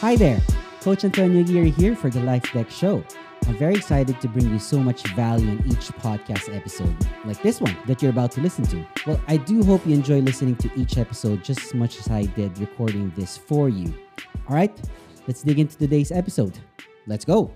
Hi there, Coach Antonio Aguirre here for the Life Deck Show. I'm very excited to bring you so much value in each podcast episode, like this one that you're about to listen to. Well, I do hope you enjoy listening to each episode just as much as I did recording this for you. All right, let's dig into today's episode. Let's go.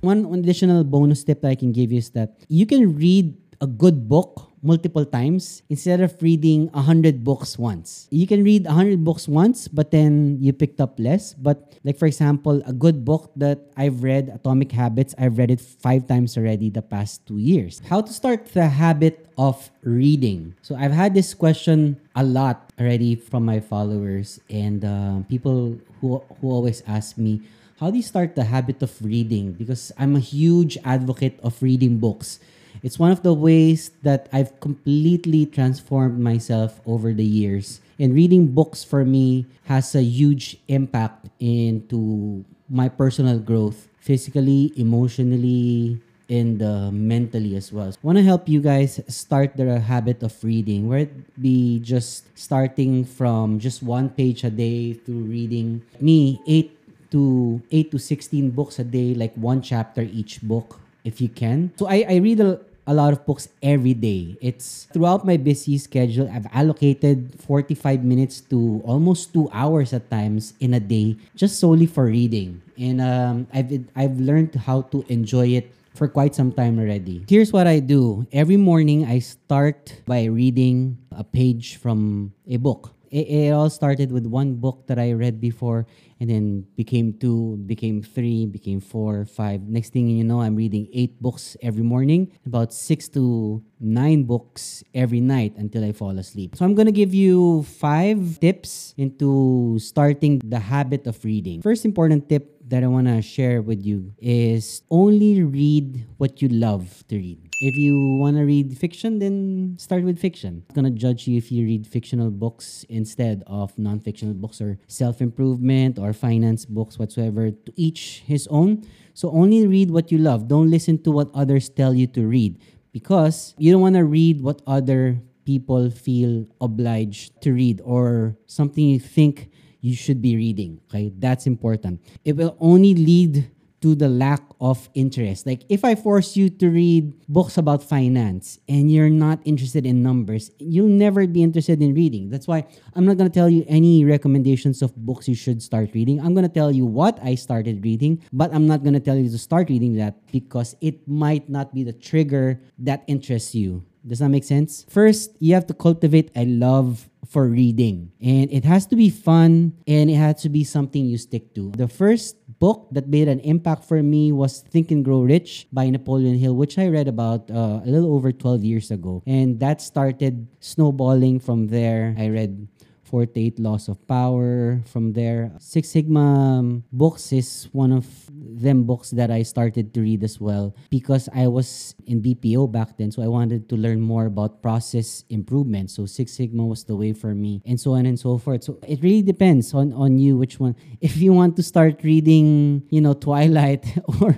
One additional bonus tip that I can give you is that you can read a good book multiple times instead of reading 100 books once. You can read 100 books once, but then you picked up less. But, like, for example, a good book that I've read, Atomic Habits, I've read it five times already the past two years. How to start the habit of reading. So, I've had this question a lot already from my followers and uh, people who, who always ask me, how do you start the habit of reading? Because I'm a huge advocate of reading books it's one of the ways that I've completely transformed myself over the years. And reading books for me has a huge impact into my personal growth, physically, emotionally, and uh, mentally as well. I want to help you guys start the habit of reading, where it be just starting from just one page a day through reading me eight to eight to sixteen books a day, like one chapter each book if you can. So I, I read a, a lot of books every day. It's throughout my busy schedule, I've allocated 45 minutes to almost two hours at times in a day just solely for reading. And um, I've, I've learned how to enjoy it for quite some time already. Here's what I do. Every morning, I start by reading a page from a book. It, it all started with one book that I read before and then became two, became three, became four, five. Next thing you know, I'm reading eight books every morning, about six to nine books every night until I fall asleep. So I'm gonna give you five tips into starting the habit of reading. First important tip that I wanna share with you is only read what you love to read. If you want to read fiction, then start with fiction. I'm gonna judge you if you read fictional books instead of non-fictional books or self-improvement or finance books whatsoever. To each his own. So only read what you love. Don't listen to what others tell you to read because you don't want to read what other people feel obliged to read or something you think you should be reading. Okay, that's important. It will only lead to the lack of interest. Like if I force you to read books about finance and you're not interested in numbers, you'll never be interested in reading. That's why I'm not going to tell you any recommendations of books you should start reading. I'm going to tell you what I started reading, but I'm not going to tell you to start reading that because it might not be the trigger that interests you. Does that make sense? First, you have to cultivate a love for reading. And it has to be fun and it has to be something you stick to. The first book that made an impact for me was Think and Grow Rich by Napoleon Hill, which I read about uh, a little over 12 years ago. And that started snowballing from there. I read 48 Laws of Power from there. Six Sigma books is one of them books that I started to read as well because I was in BPO back then. So I wanted to learn more about process improvement. So Six Sigma was the way for me and so on and so forth. So it really depends on, on you which one. If you want to start reading, you know, Twilight or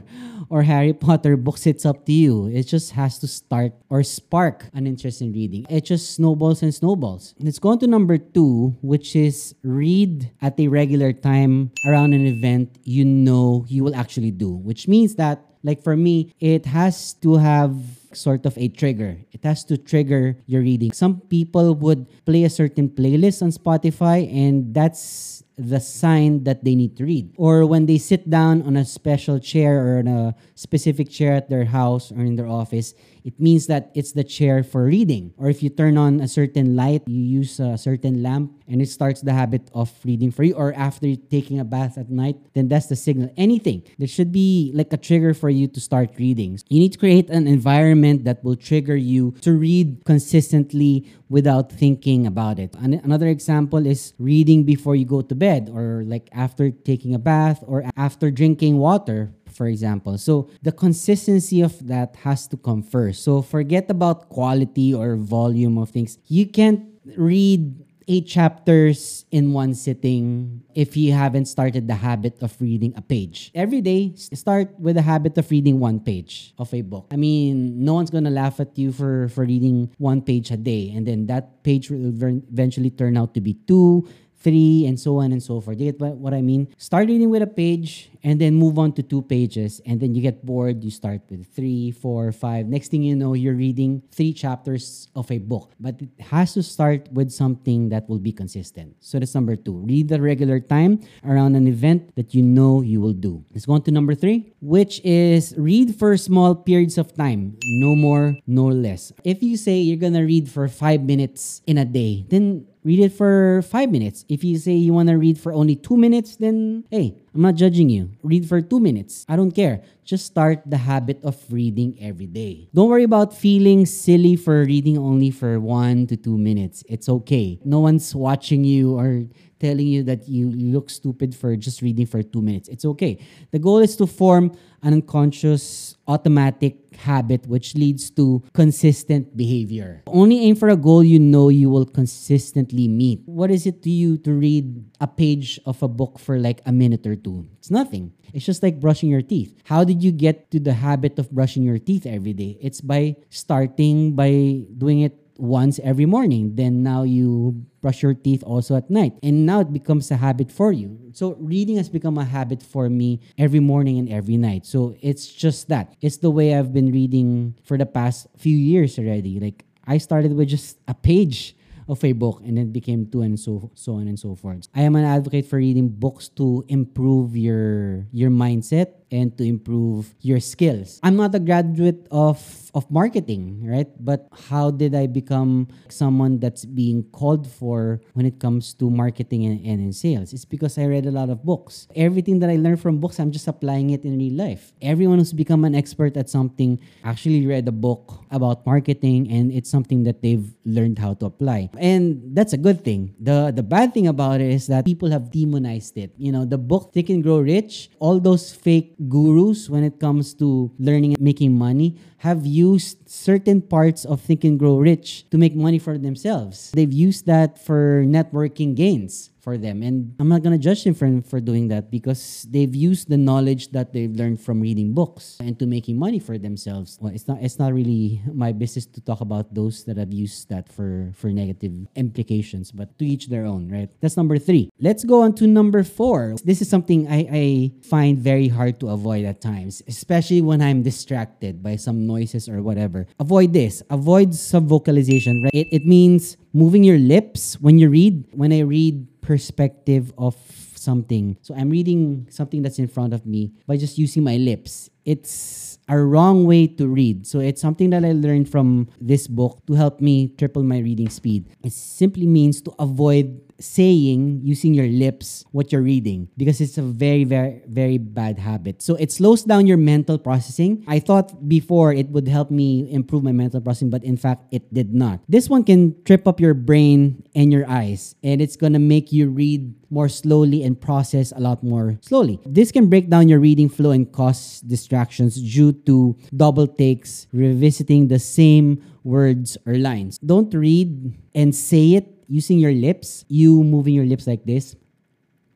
or Harry Potter books, it's up to you. It just has to start or spark an interest in reading. It just snowballs and snowballs. Let's go on to number two, which is read at a regular time around an event you know you will actually do, which means that like for me, it has to have sort of a trigger. It has to trigger your reading. Some people would play a certain playlist on Spotify and that's the sign that they need to read. Or when they sit down on a special chair or on a specific chair at their house or in their office, it means that it's the chair for reading. Or if you turn on a certain light, you use a certain lamp and it starts the habit of reading for you. Or after taking a bath at night, then that's the signal. Anything. There should be like a trigger for you to start reading. You need to create an environment that will trigger you to read consistently without thinking about it. Another example is reading before you go to bed or like after taking a bath or after drinking water for example. So the consistency of that has to come first. So forget about quality or volume of things. You can't read eight chapters in one sitting if you haven't started the habit of reading a page. Every day, start with the habit of reading one page of a book. I mean, no one's gonna laugh at you for, for reading one page a day, and then that page will eventually turn out to be two, three, and so on and so forth. You get what, what I mean? Start reading with a page and then move on to two pages. And then you get bored, you start with three, four, five. Next thing you know, you're reading three chapters of a book. But it has to start with something that will be consistent. So that's number two. Read the regular time around an event that you know you will do. Let's go on to number three, which is read for small periods of time. No more, no less. If you say you're gonna read for five minutes in a day, then read it for five minutes. If you say you want to read for only two minutes, then hey, I'm not judging you. Read for two minutes. I don't care. Just start the habit of reading every day. Don't worry about feeling silly for reading only for one to two minutes. It's okay. No one's watching you or telling you that you look stupid for just reading for two minutes. It's okay. The goal is to form an unconscious automatic habit which leads to consistent behavior. Only aim for a goal you know you will consistently meet. What is it to you to read a page of a book for like a minute or two? It's nothing. It's just like brushing your teeth. How did you get to the habit of brushing your teeth every day? It's by starting by doing it once every morning. Then now you brush your teeth also at night. And now it becomes a habit for you. So reading has become a habit for me every morning and every night. So it's just that. It's the way I've been reading for the past few years already. Like I started with just a page of a book and it became two and so so on and so forth. I am an advocate for reading books to improve your your mindset and to improve your skills. I'm not a graduate of of marketing, right? But how did I become someone that's being called for when it comes to marketing and, and in sales? It's because I read a lot of books. Everything that I learned from books, I'm just applying it in real life. Everyone who's become an expert at something actually read a book about marketing and it's something that they've learned how to apply. And that's a good thing. The the bad thing about it is that people have demonized it. You know, the book Think and Grow Rich, all those fake gurus when it comes to learning and making money have used certain parts of Think and Grow Rich to make money for themselves. They've used that for networking gains for them. And I'm not going to judge them for, for doing that because they've used the knowledge that they've learned from reading books and to making money for themselves. Well, it's not it's not really my business to talk about those that have used that for for negative implications, but to each their own, right? That's number 3. Let's go on to number 4. This is something I I find very hard to avoid at times, especially when I'm distracted by some noises or whatever. Avoid this. Avoid subvocalization, right? It, it means moving your lips when you read. When I read perspective of something. So I'm reading something that's in front of me by just using my lips. It's a wrong way to read. So it's something that I learned from this book to help me triple my reading speed. It simply means to avoid saying using your lips what you're reading because it's a very very very bad habit so it slows down your mental processing i thought before it would help me improve my mental processing but in fact it did not this one can trip up your brain and your eyes and it's going to make you read more slowly and process a lot more slowly this can break down your reading flow and cause distractions due to double takes revisiting the same words or lines. Don't read and say it using your lips, you moving your lips like this,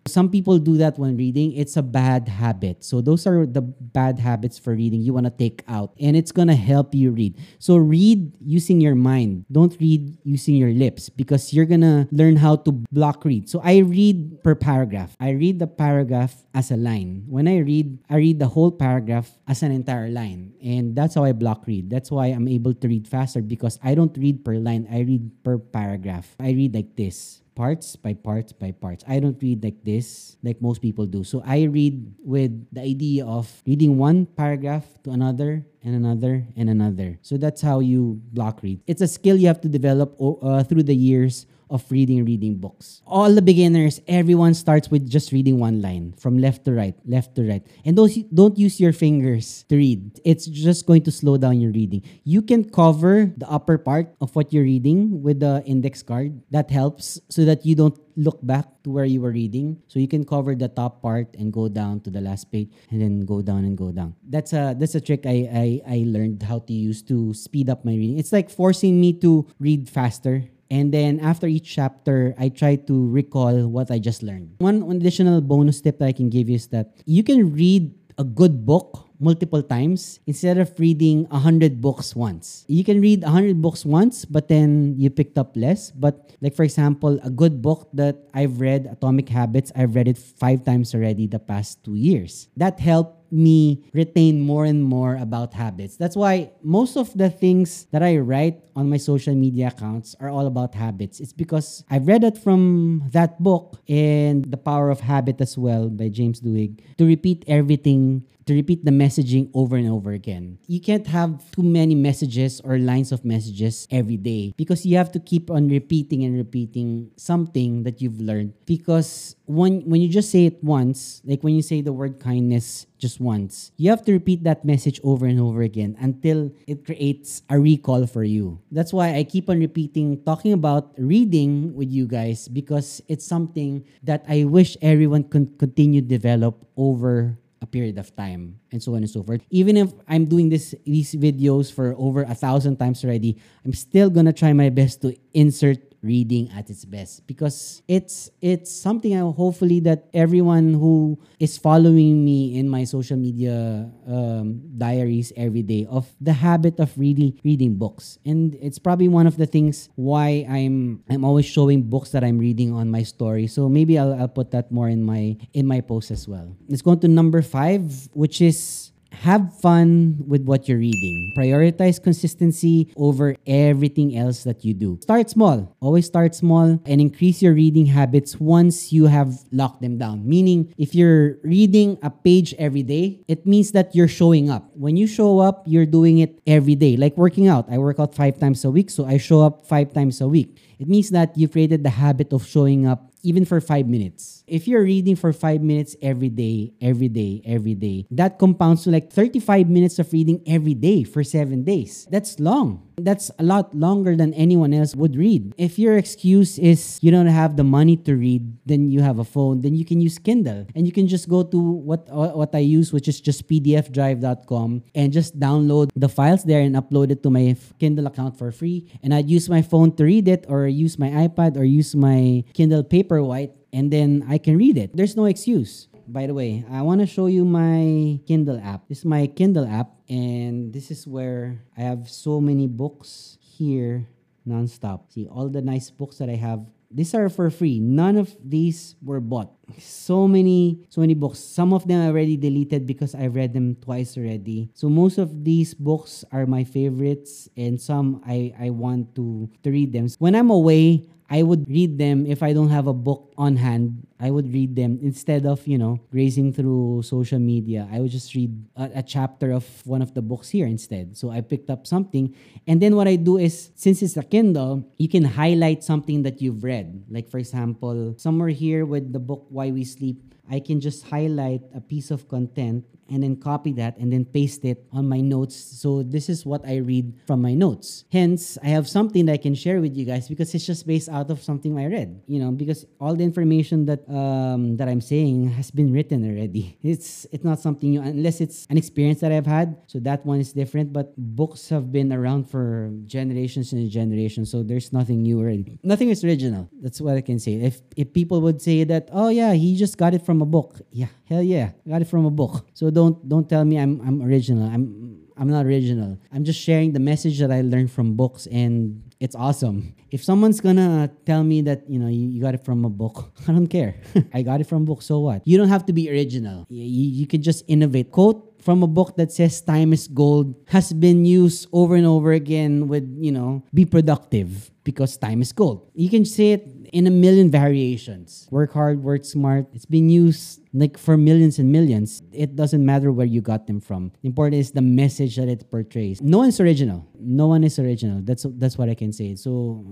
some people do that when reading. It's a bad habit. So those are the bad habits for reading you want to take out and it's going to help you read. So read using your mind. Don't read using your lips because you're going to learn how to block read. So I read per paragraph. I read the paragraph as a line. When I read, I read the whole paragraph as an entire line. And that's how I block read. That's why I'm able to read faster because I don't read per line. I read per paragraph. I read like this parts by parts by parts. I don't read like this, like most people do. So I read with the idea of reading one paragraph to another and another and another. So that's how you block read. It's a skill you have to develop uh, through the years of reading reading books. All the beginners, everyone starts with just reading one line from left to right, left to right. And those don't use your fingers to read. It's just going to slow down your reading. You can cover the upper part of what you're reading with the index card. That helps so that you don't look back to where you were reading. So you can cover the top part and go down to the last page and then go down and go down. That's a that's a trick I I, I learned how to use to speed up my reading. It's like forcing me to read faster and then after each chapter, I try to recall what I just learned. One additional bonus tip that I can give you is that you can read a good book multiple times instead of reading 100 books once. You can read 100 books once, but then you picked up less. But, like, for example, a good book that I've read, Atomic Habits, I've read it five times already the past two years. That helped me retain more and more about habits. That's why most of the things that I write on my social media accounts are all about habits. It's because I've read it from that book and The Power of Habit as well by James Duhigg to repeat everything to repeat the messaging over and over again. You can't have too many messages or lines of messages every day because you have to keep on repeating and repeating something that you've learned because when when you just say it once, like when you say the word kindness just once, you have to repeat that message over and over again until it creates a recall for you. That's why I keep on repeating talking about reading with you guys because it's something that I wish everyone can continue develop over a period of time and so on and so forth. Even if I'm doing this these videos for over a thousand times already, I'm still gonna try my best to insert reading at its best. Because it's it's something I hopefully that everyone who is following me in my social media um, diaries every day of the habit of really reading books. And it's probably one of the things why I'm I'm always showing books that I'm reading on my story. So maybe I'll, I'll put that more in my in my post as well. Let's go on to number five which is have fun with what you're reading. Prioritize consistency over everything else that you do. Start small. Always start small and increase your reading habits once you have locked them down. Meaning, if you're reading a page every day, it means that you're showing up. When you show up, you're doing it every day. Like working out. I work out five times a week, so I show up five times a week. It means that you've created the habit of showing up even for five minutes. If you're reading for five minutes every day, every day, every day, that compounds to like 35 minutes of reading every day for seven days. That's long. That's a lot longer than anyone else would read. If your excuse is you don't have the money to read, then you have a phone, then you can use Kindle. And you can just go to what what I use, which is just pdfdrive.com and just download the files there and upload it to my Kindle account for free. And I'd use my phone to read it or use my iPad or use my Kindle Paperwhite and then I can read it. There's no excuse by the way, I want to show you my Kindle app. This is my Kindle app, and this is where I have so many books here nonstop. See, all the nice books that I have. These are for free. None of these were bought. So many, so many books. Some of them I already deleted because I read them twice already. So most of these books are my favorites, and some I I want to to read them. When I'm away, I would read them if I don't have a book on hand. I would read them instead of, you know, grazing through social media. I would just read a, a, chapter of one of the books here instead. So I picked up something. And then what I do is, since it's a Kindle, you can highlight something that you've read. Like, for example, somewhere here with the book Why We Sleep, I can just highlight a piece of content and then copy that and then paste it on my notes. So this is what I read from my notes. Hence, I have something that I can share with you guys because it's just based out of something I read. You know, because all the information that um, that I'm saying has been written already. It's it's not something new unless it's an experience that I've had. So that one is different. But books have been around for generations and generations. So there's nothing new already. Nothing is original. That's what I can say. If if people would say that, oh yeah, he just got it from a book. Yeah, hell yeah, got it from a book. So don't don't tell me I'm I'm original. I'm I'm not original. I'm just sharing the message that I learned from books and it's awesome. If someone's gonna tell me that, you know, you, you got it from a book, I don't care. I got it from book, so what? You don't have to be original. You, you can just innovate. Quote from a book that says time is gold has been used over and over again with, you know, be productive because time is gold. You can say it in a million variations. Work hard, work smart. It's been used like for millions and millions. It doesn't matter where you got them from. The important is the message that it portrays. No one's original. No one is original. That's that's what I can say. So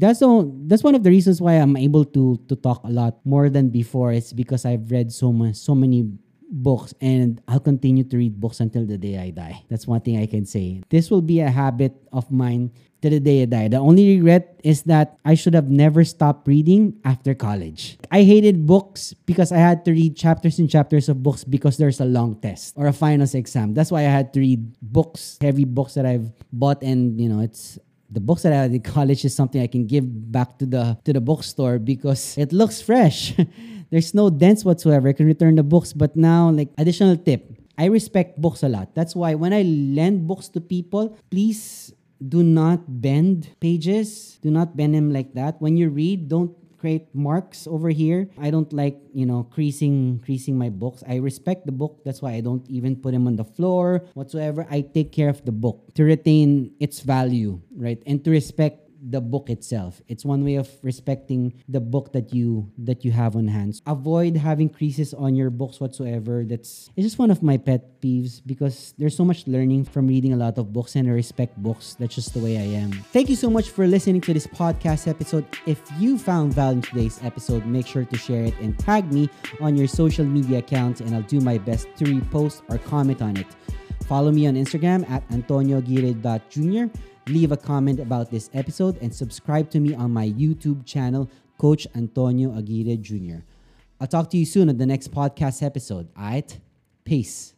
that's the, that's one of the reasons why I'm able to to talk a lot more than before. It's because I've read so much so many books and I'll continue to read books until the day I die. That's one thing I can say. This will be a habit of mine to the day I die. The only regret is that I should have never stopped reading after college. I hated books because I had to read chapters and chapters of books because there's a long test or a finals exam. That's why I had to read books, heavy books that I've bought and, you know, it's the books that I had in college is something I can give back to the to the bookstore because it looks fresh. There's no dents whatsoever. I can return the books, but now like additional tip I respect books a lot. That's why when I lend books to people, please do not bend pages. Do not bend them like that. When you read, don't create marks over here. I don't like, you know, creasing creasing my books. I respect the book. That's why I don't even put them on the floor whatsoever. I take care of the book to retain its value, right? And to respect the book itself. It's one way of respecting the book that you that you have on hand. Avoid having creases on your books whatsoever. That's it's just one of my pet peeves because there's so much learning from reading a lot of books and I respect books. That's just the way I am. Thank you so much for listening to this podcast episode. If you found value in today's episode, make sure to share it and tag me on your social media accounts and I'll do my best to repost or comment on it. Follow me on Instagram at antonioaguirre.jr leave a comment about this episode, and subscribe to me on my YouTube channel, Coach Antonio Aguirre Jr. I'll talk to you soon on the next podcast episode. Alright? Peace.